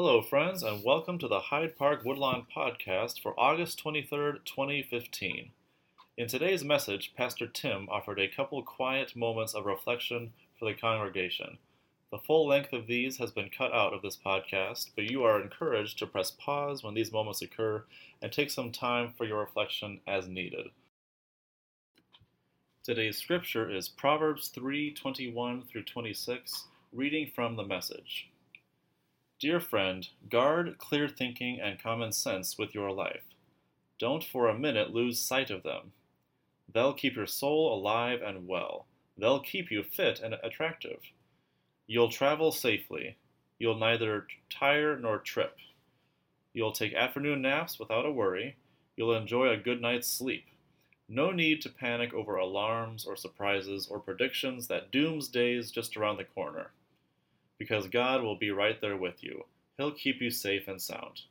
Hello, friends, and welcome to the Hyde Park Woodlawn podcast for August 23rd, 2015. In today's message, Pastor Tim offered a couple quiet moments of reflection for the congregation. The full length of these has been cut out of this podcast, but you are encouraged to press pause when these moments occur and take some time for your reflection as needed. Today's scripture is Proverbs 3:21 through 26, reading from the message. Dear friend, guard clear thinking and common sense with your life. Don't for a minute lose sight of them. They'll keep your soul alive and well. They'll keep you fit and attractive. You'll travel safely. You'll neither tire nor trip. You'll take afternoon naps without a worry. You'll enjoy a good night's sleep. No need to panic over alarms or surprises or predictions that doomsday is just around the corner. Because God will be right there with you. He'll keep you safe and sound.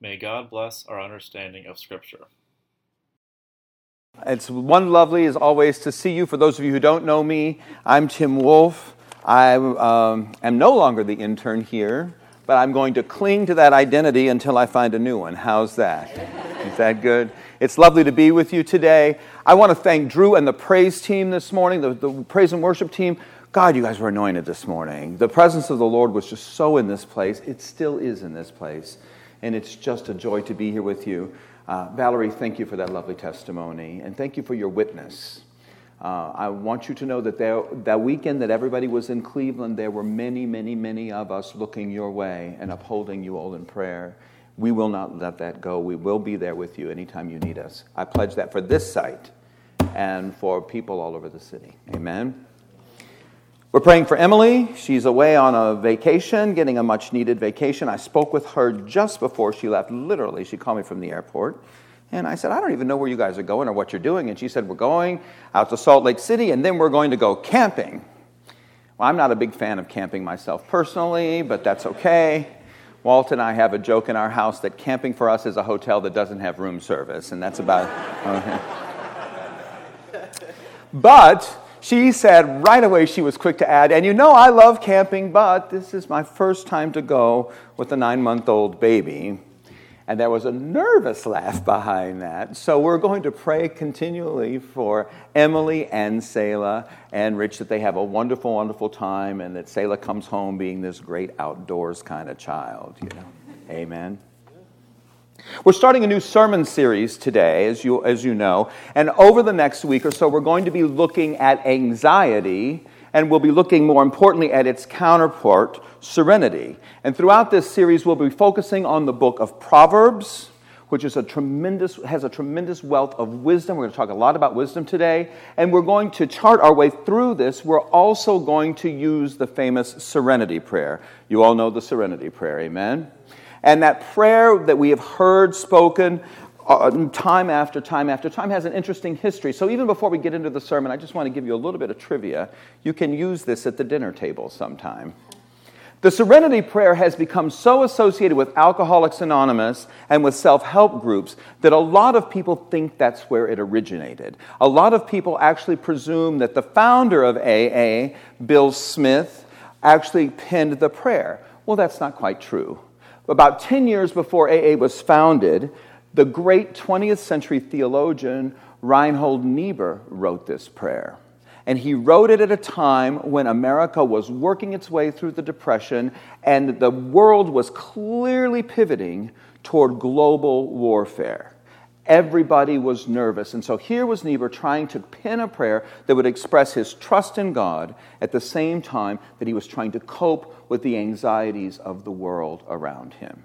May God bless our understanding of Scripture. It's one lovely, as always, to see you. For those of you who don't know me, I'm Tim Wolf. I um, am no longer the intern here, but I'm going to cling to that identity until I find a new one. How's that? Is that good? It's lovely to be with you today. I want to thank Drew and the praise team this morning, the, the praise and worship team. God, you guys were anointed this morning. The presence of the Lord was just so in this place. It still is in this place. And it's just a joy to be here with you. Uh, Valerie, thank you for that lovely testimony. And thank you for your witness. Uh, I want you to know that there, that weekend that everybody was in Cleveland, there were many, many, many of us looking your way and upholding you all in prayer. We will not let that go. We will be there with you anytime you need us. I pledge that for this site and for people all over the city. Amen. We're praying for Emily. She's away on a vacation, getting a much needed vacation. I spoke with her just before she left. Literally, she called me from the airport. And I said, I don't even know where you guys are going or what you're doing. And she said, We're going out to Salt Lake City and then we're going to go camping. Well, I'm not a big fan of camping myself personally, but that's okay. Walt and I have a joke in our house that camping for us is a hotel that doesn't have room service, and that's about. Okay. but she said right away, she was quick to add, and you know I love camping, but this is my first time to go with a nine month old baby. And there was a nervous laugh behind that. So we're going to pray continually for Emily and Selah and Rich that they have a wonderful, wonderful time and that Selah comes home being this great outdoors kind of child, you know. Amen. We're starting a new sermon series today, as you, as you know, and over the next week or so, we're going to be looking at anxiety and we'll be looking more importantly at its counterpart, serenity. And throughout this series, we'll be focusing on the book of Proverbs, which is a tremendous, has a tremendous wealth of wisdom. We're going to talk a lot about wisdom today. And we're going to chart our way through this. We're also going to use the famous serenity prayer. You all know the serenity prayer, amen? And that prayer that we have heard spoken uh, time after time after time has an interesting history. So even before we get into the sermon, I just want to give you a little bit of trivia. You can use this at the dinner table sometime. The Serenity Prayer has become so associated with Alcoholics Anonymous and with self help groups that a lot of people think that's where it originated. A lot of people actually presume that the founder of AA, Bill Smith, actually penned the prayer. Well, that's not quite true. About 10 years before AA was founded, the great 20th century theologian Reinhold Niebuhr wrote this prayer. And he wrote it at a time when America was working its way through the Depression and the world was clearly pivoting toward global warfare. Everybody was nervous. And so here was Niebuhr trying to pen a prayer that would express his trust in God at the same time that he was trying to cope with the anxieties of the world around him.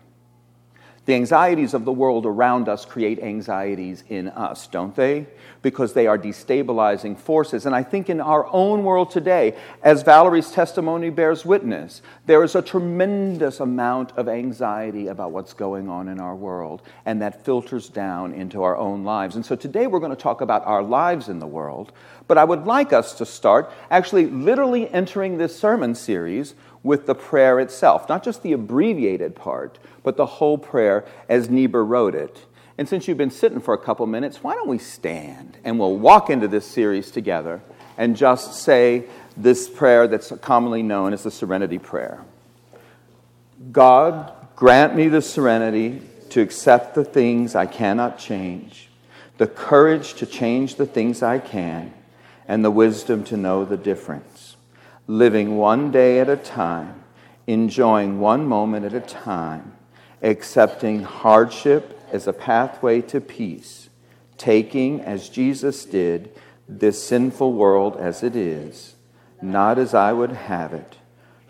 The anxieties of the world around us create anxieties in us, don't they? Because they are destabilizing forces. And I think in our own world today, as Valerie's testimony bears witness, there is a tremendous amount of anxiety about what's going on in our world, and that filters down into our own lives. And so today we're going to talk about our lives in the world, but I would like us to start actually literally entering this sermon series with the prayer itself, not just the abbreviated part, but the whole prayer as Niebuhr wrote it. And since you've been sitting for a couple minutes, why don't we stand and we'll walk into this series together and just say this prayer that's commonly known as the Serenity Prayer God, Grant me the serenity to accept the things I cannot change, the courage to change the things I can, and the wisdom to know the difference. Living one day at a time, enjoying one moment at a time, accepting hardship as a pathway to peace, taking, as Jesus did, this sinful world as it is, not as I would have it,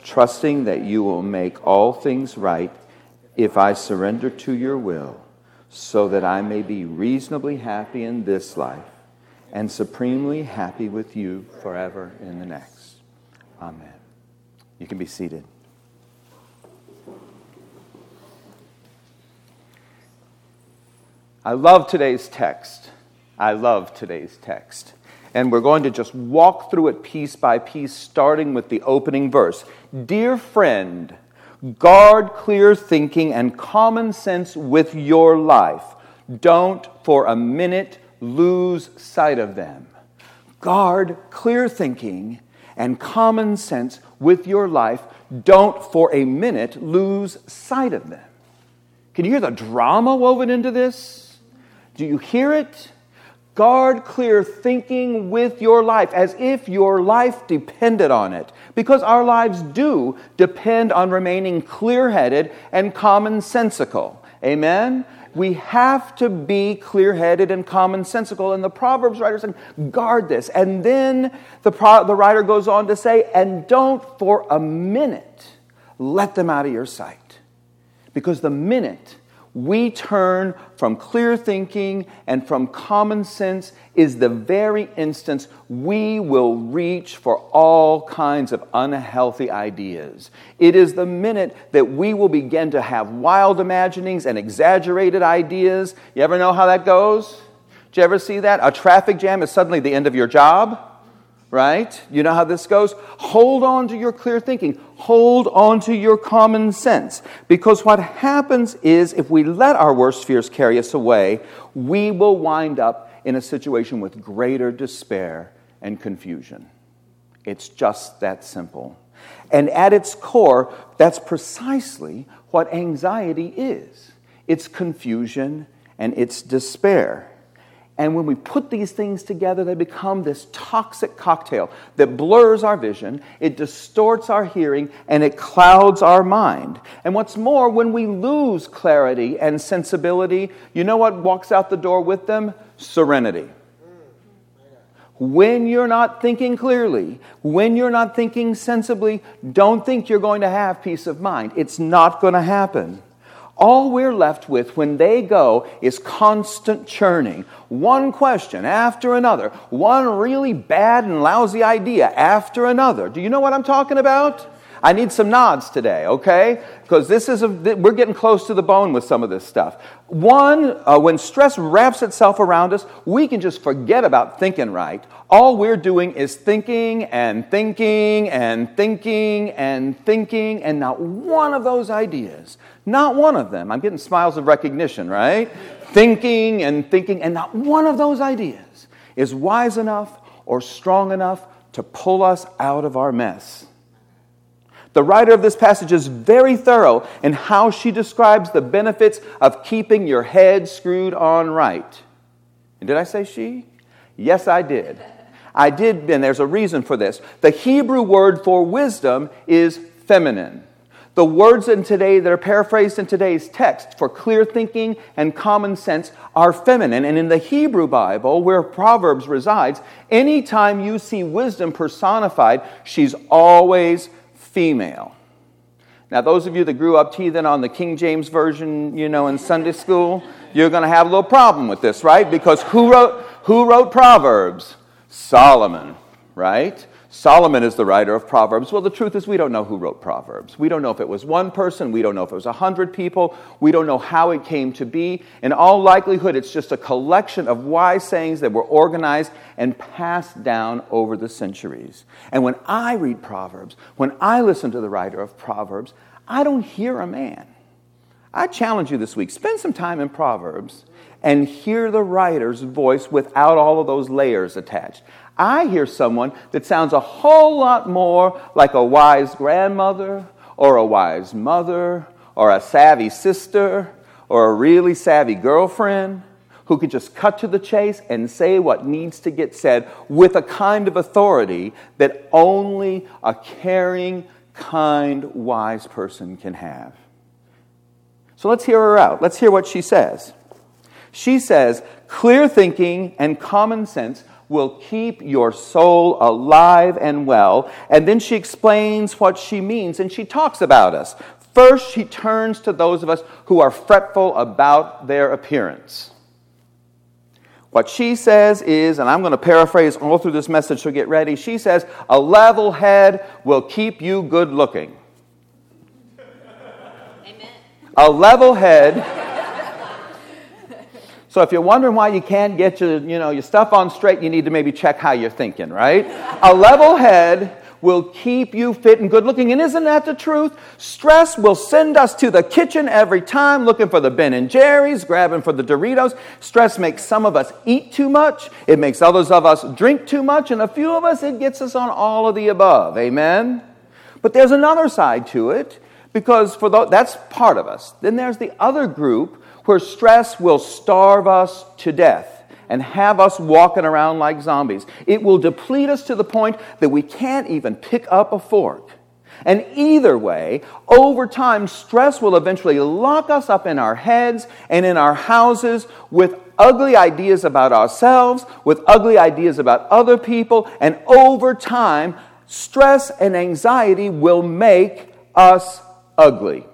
trusting that you will make all things right if I surrender to your will, so that I may be reasonably happy in this life and supremely happy with you forever in the next. Amen. You can be seated. I love today's text. I love today's text. And we're going to just walk through it piece by piece, starting with the opening verse. Dear friend, guard clear thinking and common sense with your life. Don't for a minute lose sight of them. Guard clear thinking and common sense with your life. Don't for a minute lose sight of them. Can you hear the drama woven into this? Do you hear it? Guard clear thinking with your life as if your life depended on it. Because our lives do depend on remaining clear headed and commonsensical. Amen? We have to be clear headed and commonsensical. And the Proverbs writer said, guard this. And then the, pro- the writer goes on to say, and don't for a minute let them out of your sight. Because the minute we turn from clear thinking and from common sense is the very instance we will reach for all kinds of unhealthy ideas. It is the minute that we will begin to have wild imaginings and exaggerated ideas. You ever know how that goes? Did you ever see that? A traffic jam is suddenly the end of your job right? You know how this goes? Hold on to your clear thinking. Hold on to your common sense. Because what happens is if we let our worst fears carry us away, we will wind up in a situation with greater despair and confusion. It's just that simple. And at its core, that's precisely what anxiety is it's confusion and it's despair. And when we put these things together, they become this toxic cocktail that blurs our vision, it distorts our hearing, and it clouds our mind. And what's more, when we lose clarity and sensibility, you know what walks out the door with them? Serenity. When you're not thinking clearly, when you're not thinking sensibly, don't think you're going to have peace of mind. It's not going to happen. All we're left with when they go is constant churning. One question after another, one really bad and lousy idea after another. Do you know what I'm talking about? I need some nods today, okay? Because this is a, we're getting close to the bone with some of this stuff. One, uh, when stress wraps itself around us, we can just forget about thinking right. All we're doing is thinking and thinking and thinking and thinking, and not one of those ideas, not one of them. I'm getting smiles of recognition, right? thinking and thinking, and not one of those ideas is wise enough or strong enough to pull us out of our mess. The writer of this passage is very thorough in how she describes the benefits of keeping your head screwed on right. And did I say she? Yes, I did. I did, and there's a reason for this. The Hebrew word for wisdom is feminine. The words in today that are paraphrased in today's text for clear thinking and common sense are feminine. And in the Hebrew Bible, where Proverbs resides, anytime you see wisdom personified, she's always female. Now, those of you that grew up teething on the King James Version, you know, in Sunday school, you're going to have a little problem with this, right? Because who wrote, who wrote Proverbs? Solomon, right? Solomon is the writer of Proverbs. Well, the truth is, we don't know who wrote Proverbs. We don't know if it was one person. We don't know if it was a hundred people. We don't know how it came to be. In all likelihood, it's just a collection of wise sayings that were organized and passed down over the centuries. And when I read Proverbs, when I listen to the writer of Proverbs, I don't hear a man. I challenge you this week spend some time in Proverbs and hear the writer's voice without all of those layers attached. I hear someone that sounds a whole lot more like a wise grandmother or a wise mother or a savvy sister or a really savvy girlfriend who could just cut to the chase and say what needs to get said with a kind of authority that only a caring, kind, wise person can have. So let's hear her out. Let's hear what she says. She says, clear thinking and common sense will keep your soul alive and well. And then she explains what she means and she talks about us. First, she turns to those of us who are fretful about their appearance. What she says is, and I'm going to paraphrase all through this message, so get ready. She says, A level head will keep you good looking. Amen. A level head. So if you're wondering why you can't get your, you know, your stuff on straight, you need to maybe check how you're thinking, right? A level head will keep you fit and good looking. And isn't that the truth? Stress will send us to the kitchen every time looking for the Ben and Jerry's, grabbing for the Doritos. Stress makes some of us eat too much. It makes others of us drink too much. And a few of us, it gets us on all of the above. Amen? But there's another side to it because for the, that's part of us. Then there's the other group where stress will starve us to death and have us walking around like zombies. It will deplete us to the point that we can't even pick up a fork. And either way, over time, stress will eventually lock us up in our heads and in our houses with ugly ideas about ourselves, with ugly ideas about other people, and over time, stress and anxiety will make us ugly.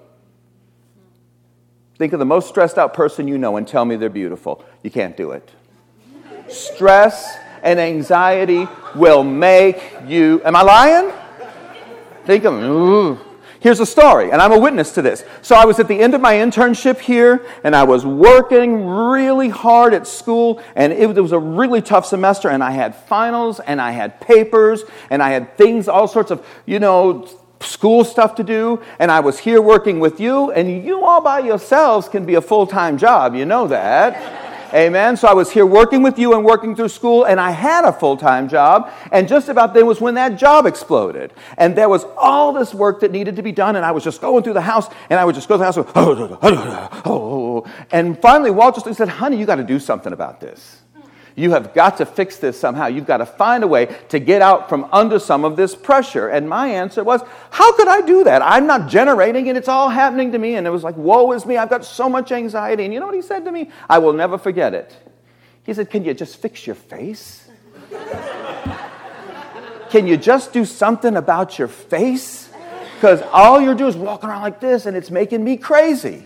Think of the most stressed out person you know and tell me they're beautiful. You can't do it stress, and anxiety will make you. Am I lying? Think of ooh. Here's a story, and I'm a witness to this. So I was at the end of my internship here, and I was working really hard at school, and it was a really tough semester, and I had finals, and I had papers, and I had things, all sorts of, you know, school stuff to do, and I was here working with you, and you all by yourselves can be a full time job, you know that. Amen. So I was here working with you and working through school, and I had a full time job. And just about then was when that job exploded. And there was all this work that needed to be done, and I was just going through the house, and I would just go to the house. And finally, Walt just said, Honey, you got to do something about this. You have got to fix this somehow. You've got to find a way to get out from under some of this pressure. And my answer was, How could I do that? I'm not generating it. It's all happening to me. And it was like, Woe is me. I've got so much anxiety. And you know what he said to me? I will never forget it. He said, Can you just fix your face? Can you just do something about your face? Because all you're doing is walking around like this and it's making me crazy.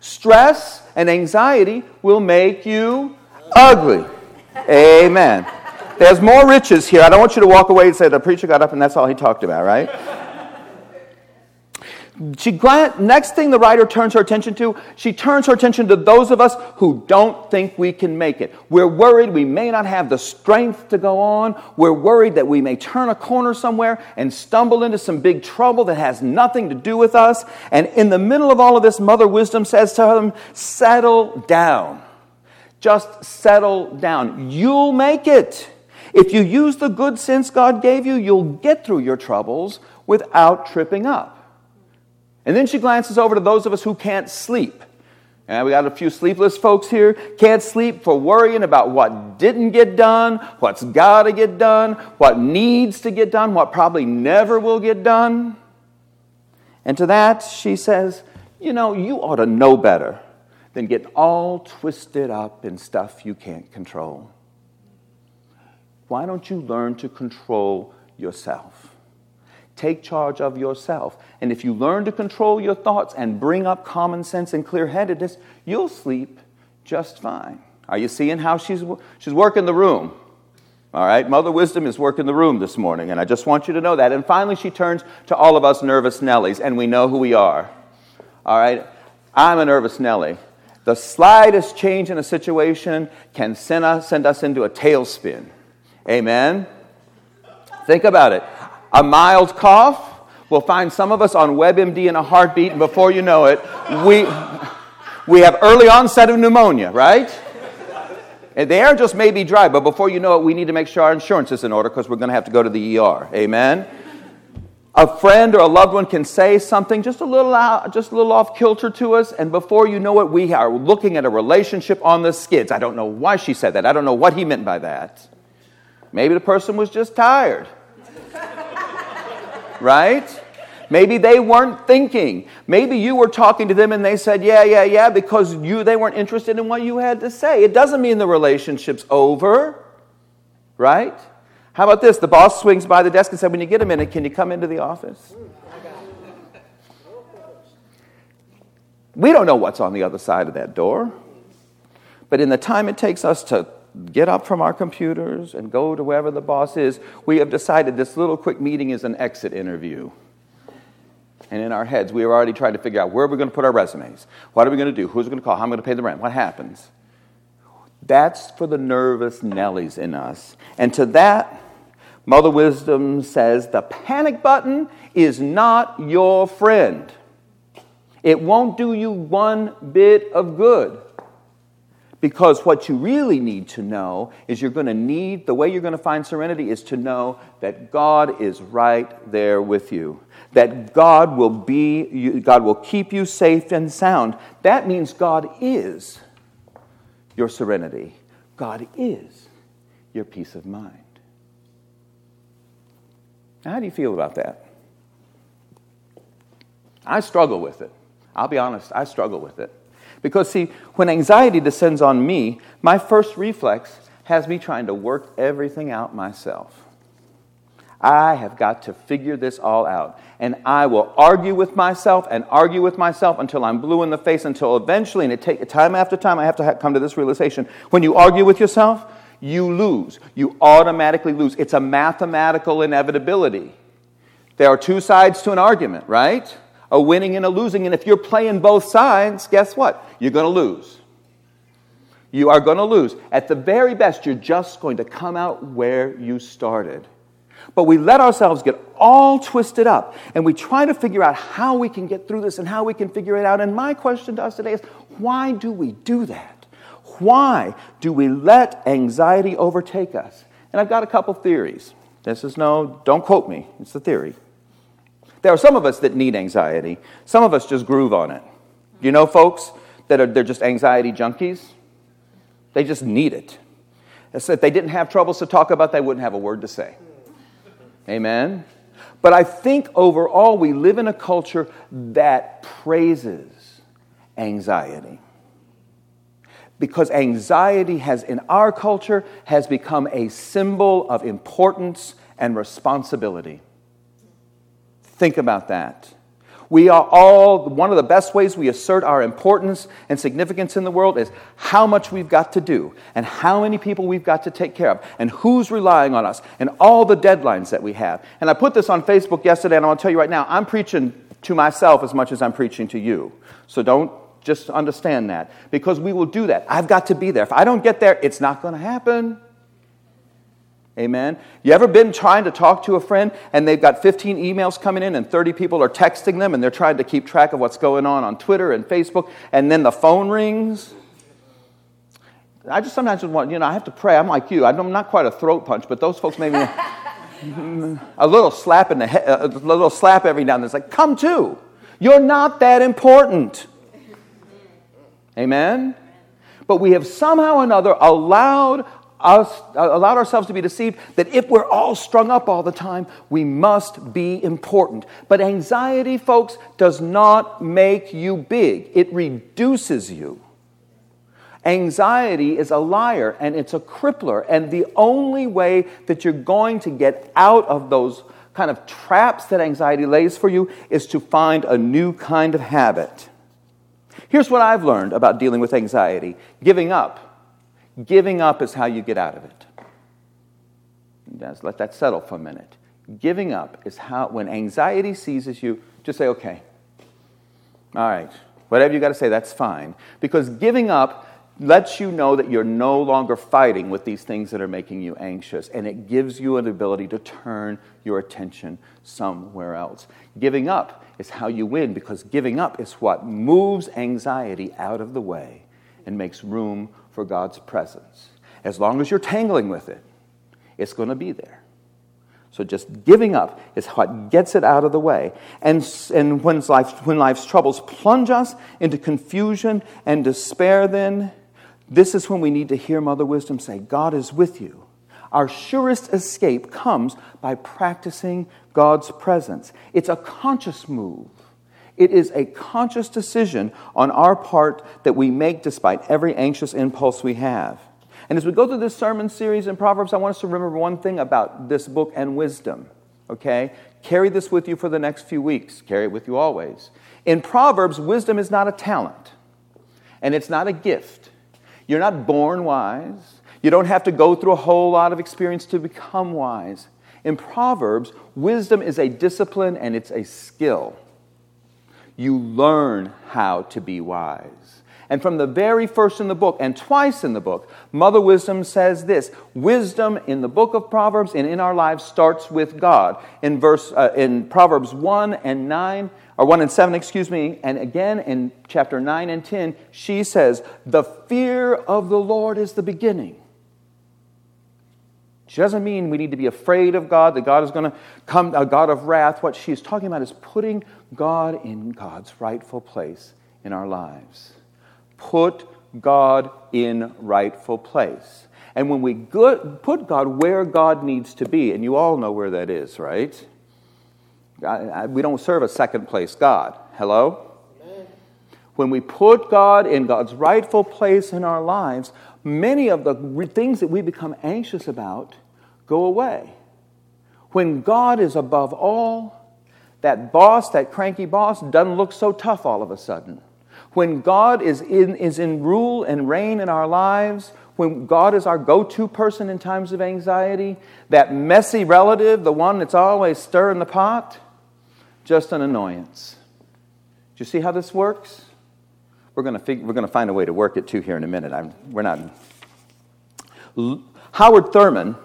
Stress and anxiety will make you ugly. Amen. There's more riches here. I don't want you to walk away and say the preacher got up and that's all he talked about, right? She next thing the writer turns her attention to, she turns her attention to those of us who don't think we can make it. We're worried we may not have the strength to go on. We're worried that we may turn a corner somewhere and stumble into some big trouble that has nothing to do with us. And in the middle of all of this, Mother Wisdom says to them, settle down. Just settle down. You'll make it. If you use the good sense God gave you, you'll get through your troubles without tripping up. And then she glances over to those of us who can't sleep. And we got a few sleepless folks here. Can't sleep for worrying about what didn't get done, what's got to get done, what needs to get done, what probably never will get done. And to that, she says, You know, you ought to know better than get all twisted up in stuff you can't control. Why don't you learn to control yourself? Take charge of yourself. And if you learn to control your thoughts and bring up common sense and clear headedness, you'll sleep just fine. Are you seeing how she's, she's working the room? All right, Mother Wisdom is working the room this morning, and I just want you to know that. And finally, she turns to all of us nervous Nellies, and we know who we are. All right, I'm a nervous Nellie. The slightest change in a situation can send us, send us into a tailspin. Amen? Think about it. A mild cough will find some of us on WebMD in a heartbeat, and before you know it, we, we have early onset of pneumonia, right? And the air just may be dry, but before you know it, we need to make sure our insurance is in order because we're going to have to go to the ER. Amen? A friend or a loved one can say something just a little out, just a little off kilter to us, and before you know it, we are looking at a relationship on the skids. I don't know why she said that. I don't know what he meant by that. Maybe the person was just tired. right? Maybe they weren't thinking. Maybe you were talking to them and they said, "Yeah, yeah, yeah," because you they weren't interested in what you had to say. It doesn't mean the relationship's over. Right? How about this? The boss swings by the desk and said, When you get a minute, can you come into the office? We don't know what's on the other side of that door. But in the time it takes us to get up from our computers and go to wherever the boss is, we have decided this little quick meeting is an exit interview. And in our heads, we are already trying to figure out where we're going to put our resumes. What are we going to do? Who's going to call? How am I going to pay the rent? What happens? That's for the nervous Nellies in us. And to that, Mother Wisdom says the panic button is not your friend. It won't do you one bit of good. Because what you really need to know is you're going to need, the way you're going to find serenity is to know that God is right there with you. That God will be, God will keep you safe and sound. That means God is your serenity. God is your peace of mind. How do you feel about that? I struggle with it. I'll be honest, I struggle with it. Because, see, when anxiety descends on me, my first reflex has me trying to work everything out myself. I have got to figure this all out. And I will argue with myself and argue with myself until I'm blue in the face, until eventually, and it takes time after time, I have to come to this realization. When you argue with yourself, you lose. You automatically lose. It's a mathematical inevitability. There are two sides to an argument, right? A winning and a losing. And if you're playing both sides, guess what? You're going to lose. You are going to lose. At the very best, you're just going to come out where you started. But we let ourselves get all twisted up and we try to figure out how we can get through this and how we can figure it out. And my question to us today is why do we do that? Why do we let anxiety overtake us? And I've got a couple theories. This is no, don't quote me, it's a theory. There are some of us that need anxiety, some of us just groove on it. You know, folks that are they're just anxiety junkies? They just need it. If they didn't have troubles to talk about, they wouldn't have a word to say. Amen? But I think overall we live in a culture that praises anxiety because anxiety has in our culture has become a symbol of importance and responsibility. Think about that. We are all one of the best ways we assert our importance and significance in the world is how much we've got to do and how many people we've got to take care of and who's relying on us and all the deadlines that we have. And i put this on facebook yesterday and i want to tell you right now i'm preaching to myself as much as i'm preaching to you. So don't just understand that because we will do that. I've got to be there. If I don't get there, it's not going to happen. Amen. You ever been trying to talk to a friend and they've got 15 emails coming in and 30 people are texting them and they're trying to keep track of what's going on on Twitter and Facebook and then the phone rings? I just sometimes just want, you know, I have to pray. I'm like you. I'm not quite a throat punch, but those folks maybe a little slap in the head, a little slap every now and then. It's like, come to. You're not that important. Amen? But we have somehow or another allowed us, uh, allowed ourselves to be deceived that if we're all strung up all the time, we must be important. But anxiety, folks, does not make you big, it reduces you. Anxiety is a liar and it's a crippler. And the only way that you're going to get out of those kind of traps that anxiety lays for you is to find a new kind of habit. Here's what I've learned about dealing with anxiety giving up. Giving up is how you get out of it. Let's let that settle for a minute. Giving up is how, when anxiety seizes you, just say, okay, all right, whatever you got to say, that's fine. Because giving up lets you know that you're no longer fighting with these things that are making you anxious, and it gives you an ability to turn your attention somewhere else. Giving up is how you win because giving up is what moves anxiety out of the way and makes room for God's presence. As long as you're tangling with it, it's going to be there. So just giving up is what gets it out of the way. And, and when, life, when life's troubles plunge us into confusion and despair, then this is when we need to hear Mother Wisdom say, God is with you. Our surest escape comes by practicing God's presence. It's a conscious move. It is a conscious decision on our part that we make despite every anxious impulse we have. And as we go through this sermon series in Proverbs, I want us to remember one thing about this book and wisdom. Okay? Carry this with you for the next few weeks. Carry it with you always. In Proverbs, wisdom is not a talent, and it's not a gift. You're not born wise. You don't have to go through a whole lot of experience to become wise. In Proverbs, wisdom is a discipline and it's a skill. You learn how to be wise. And from the very first in the book, and twice in the book, Mother Wisdom says this Wisdom in the book of Proverbs and in our lives starts with God. In, verse, uh, in Proverbs 1 and 9, or 1 and 7, excuse me, and again in chapter 9 and 10, she says, The fear of the Lord is the beginning. She doesn't mean we need to be afraid of God, that God is going to come, a God of wrath. What she's talking about is putting God in God's rightful place in our lives. Put God in rightful place. And when we put God where God needs to be, and you all know where that is, right? We don't serve a second place God. Hello? When we put God in God's rightful place in our lives, many of the things that we become anxious about go away. When God is above all, that boss, that cranky boss, doesn't look so tough all of a sudden. When God is in, is in rule and reign in our lives, when God is our go to person in times of anxiety, that messy relative, the one that's always stirring the pot, just an annoyance. Do you see how this works? We're going going to find a way to work it too here in a minute. I'm, we're not. Howard Thurman,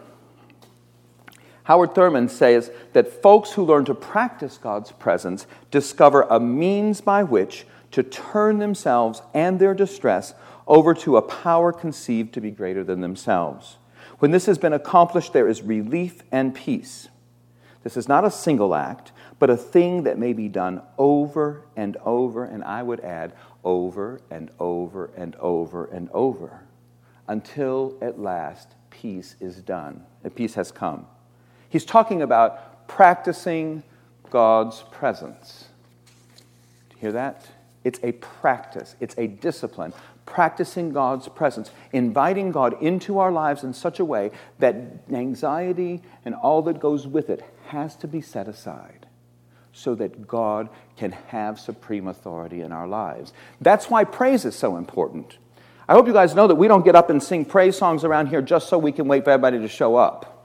Howard Thurman says that folks who learn to practice God's presence discover a means by which to turn themselves and their distress over to a power conceived to be greater than themselves. When this has been accomplished, there is relief and peace. This is not a single act, but a thing that may be done over and over, and I would add, over and over and over and over, until at last peace is done, and peace has come. He's talking about practicing God's presence. Do you hear that? It's a practice, it's a discipline. Practicing God's presence, inviting God into our lives in such a way that anxiety and all that goes with it has to be set aside so that God can have supreme authority in our lives. That's why praise is so important. I hope you guys know that we don't get up and sing praise songs around here just so we can wait for everybody to show up.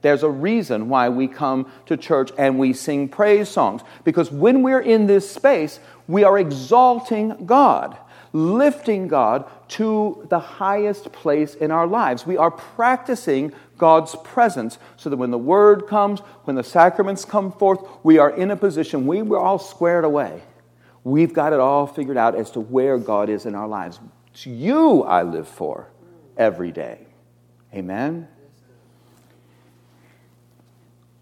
There's a reason why we come to church and we sing praise songs. Because when we're in this space, we are exalting God, lifting God to the highest place in our lives. We are practicing God's presence so that when the word comes, when the sacraments come forth, we are in a position, we were all squared away. We've got it all figured out as to where God is in our lives. It's you I live for every day. Amen?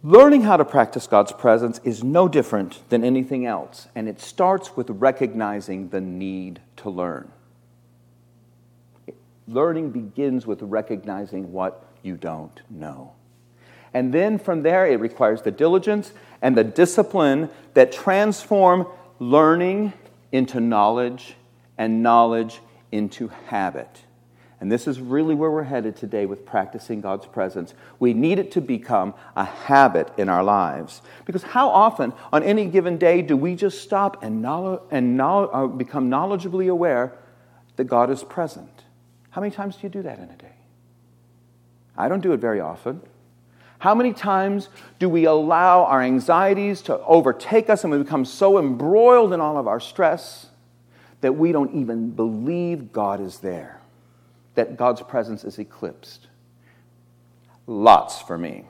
Learning how to practice God's presence is no different than anything else, and it starts with recognizing the need to learn. Learning begins with recognizing what you don't know. And then from there, it requires the diligence and the discipline that transform learning into knowledge and knowledge into habit. And this is really where we're headed today with practicing God's presence. We need it to become a habit in our lives. Because how often on any given day do we just stop and, knowledge, and knowledge, uh, become knowledgeably aware that God is present? How many times do you do that in a day? I don't do it very often. How many times do we allow our anxieties to overtake us and we become so embroiled in all of our stress that we don't even believe God is there? That God's presence is eclipsed? Lots for me.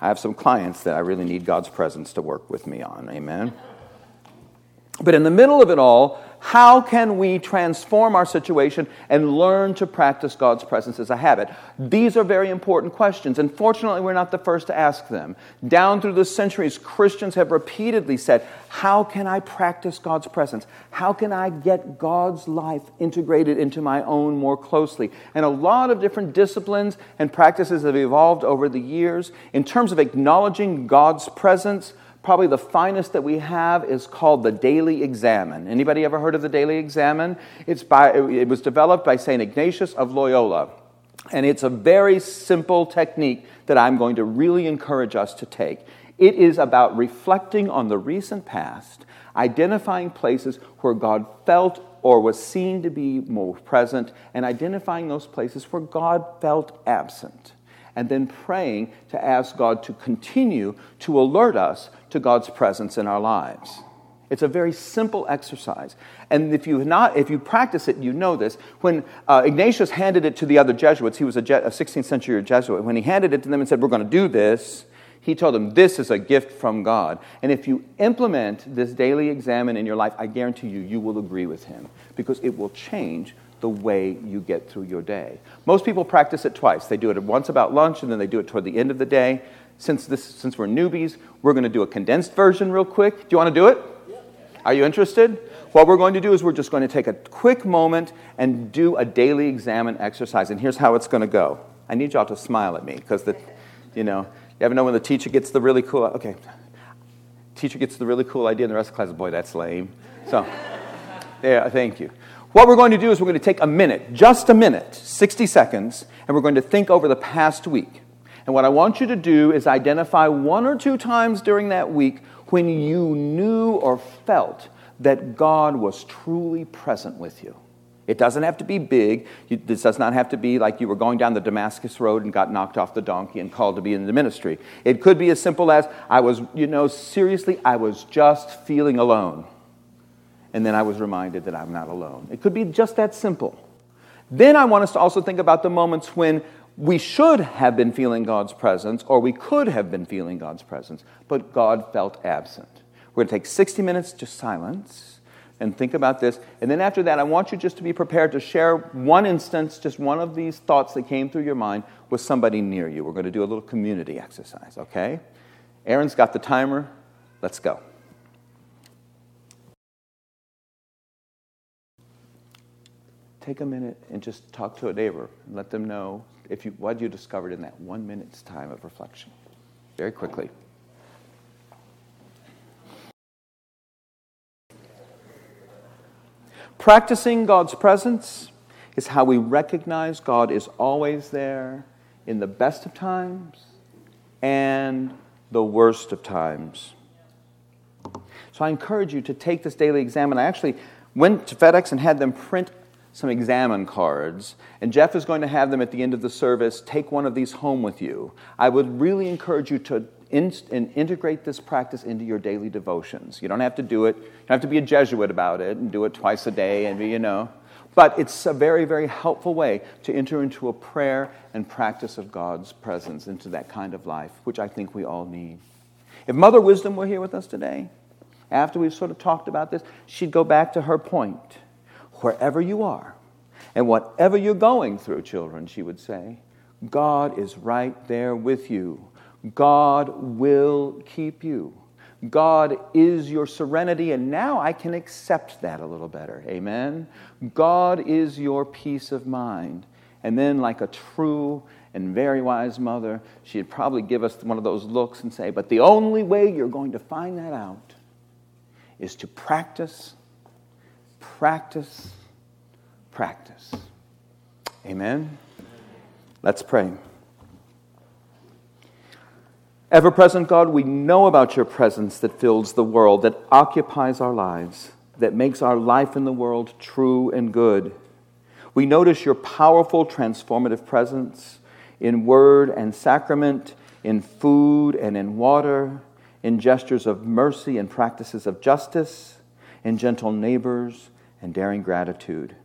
I have some clients that I really need God's presence to work with me on. Amen. But in the middle of it all, how can we transform our situation and learn to practice God's presence as a habit? These are very important questions, and fortunately, we're not the first to ask them. Down through the centuries, Christians have repeatedly said, How can I practice God's presence? How can I get God's life integrated into my own more closely? And a lot of different disciplines and practices have evolved over the years in terms of acknowledging God's presence probably the finest that we have is called the Daily Examen. Anybody ever heard of the Daily Examen? It's by, it was developed by St. Ignatius of Loyola. And it's a very simple technique that I'm going to really encourage us to take. It is about reflecting on the recent past, identifying places where God felt or was seen to be more present, and identifying those places where God felt absent and then praying to ask God to continue to alert us to God's presence in our lives. It's a very simple exercise. And if you, not, if you practice it, you know this. When uh, Ignatius handed it to the other Jesuits, he was a, Je- a 16th century Jesuit, when he handed it to them and said, We're going to do this, he told them, This is a gift from God. And if you implement this daily examen in your life, I guarantee you, you will agree with him because it will change the way you get through your day. Most people practice it twice. They do it once about lunch and then they do it toward the end of the day. Since, this, since we're newbies, we're going to do a condensed version real quick. Do you want to do it? Are you interested? What we're going to do is we're just going to take a quick moment and do a daily examen exercise. And here's how it's going to go. I need y'all to smile at me because the, you know, you ever know when the teacher gets the really cool, okay, teacher gets the really cool idea and the rest of the class, boy, that's lame. So, yeah, thank you. What we're going to do is we're going to take a minute, just a minute, 60 seconds, and we're going to think over the past week. And what I want you to do is identify one or two times during that week when you knew or felt that God was truly present with you. It doesn't have to be big. this does not have to be like you were going down the Damascus Road and got knocked off the donkey and called to be in the ministry. It could be as simple as I was, you know, seriously, I was just feeling alone and then I was reminded that I'm not alone. It could be just that simple. Then I want us to also think about the moments when we should have been feeling God's presence, or we could have been feeling God's presence, but God felt absent. We're going to take 60 minutes to silence and think about this. And then after that, I want you just to be prepared to share one instance, just one of these thoughts that came through your mind with somebody near you. We're going to do a little community exercise, okay? Aaron's got the timer. Let's go. take a minute and just talk to a neighbor and let them know if you, what you discovered in that one minute's time of reflection. Very quickly. Practicing God's presence is how we recognize God is always there in the best of times and the worst of times. So I encourage you to take this daily exam. And I actually went to FedEx and had them print some examen cards, and Jeff is going to have them at the end of the service. Take one of these home with you. I would really encourage you to in, integrate this practice into your daily devotions. You don't have to do it, you don't have to be a Jesuit about it and do it twice a day and be, you know. But it's a very, very helpful way to enter into a prayer and practice of God's presence into that kind of life, which I think we all need. If Mother Wisdom were here with us today, after we've sort of talked about this, she'd go back to her point wherever you are and whatever you're going through, children, she would say, God is right there with you. God will keep you. God is your serenity, and now I can accept that a little better. Amen? God is your peace of mind. And then, like a true and very wise mother, she'd probably give us one of those looks and say, But the only way you're going to find that out is to practice practice, practice. Amen? Let's pray. Ever present God, we know about your presence that fills the world, that occupies our lives, that makes our life in the world true and good. We notice your powerful transformative presence in word and sacrament, in food and in water, in gestures of mercy and practices of justice, in gentle neighbors and daring gratitude.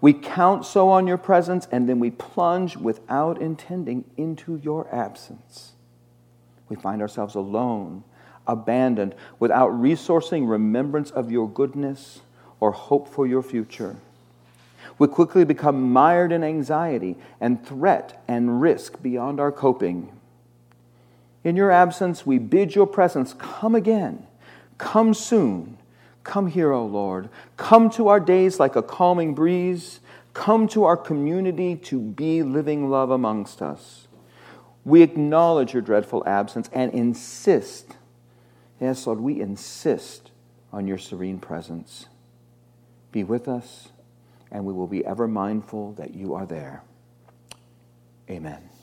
We count so on your presence, and then we plunge without intending into your absence. We find ourselves alone, abandoned, without resourcing remembrance of your goodness or hope for your future. We quickly become mired in anxiety and threat and risk beyond our coping. In your absence, we bid your presence come again. Come soon. Come here, O Lord. Come to our days like a calming breeze. Come to our community to be living love amongst us. We acknowledge your dreadful absence and insist, yes, Lord, we insist on your serene presence. Be with us, and we will be ever mindful that you are there. Amen.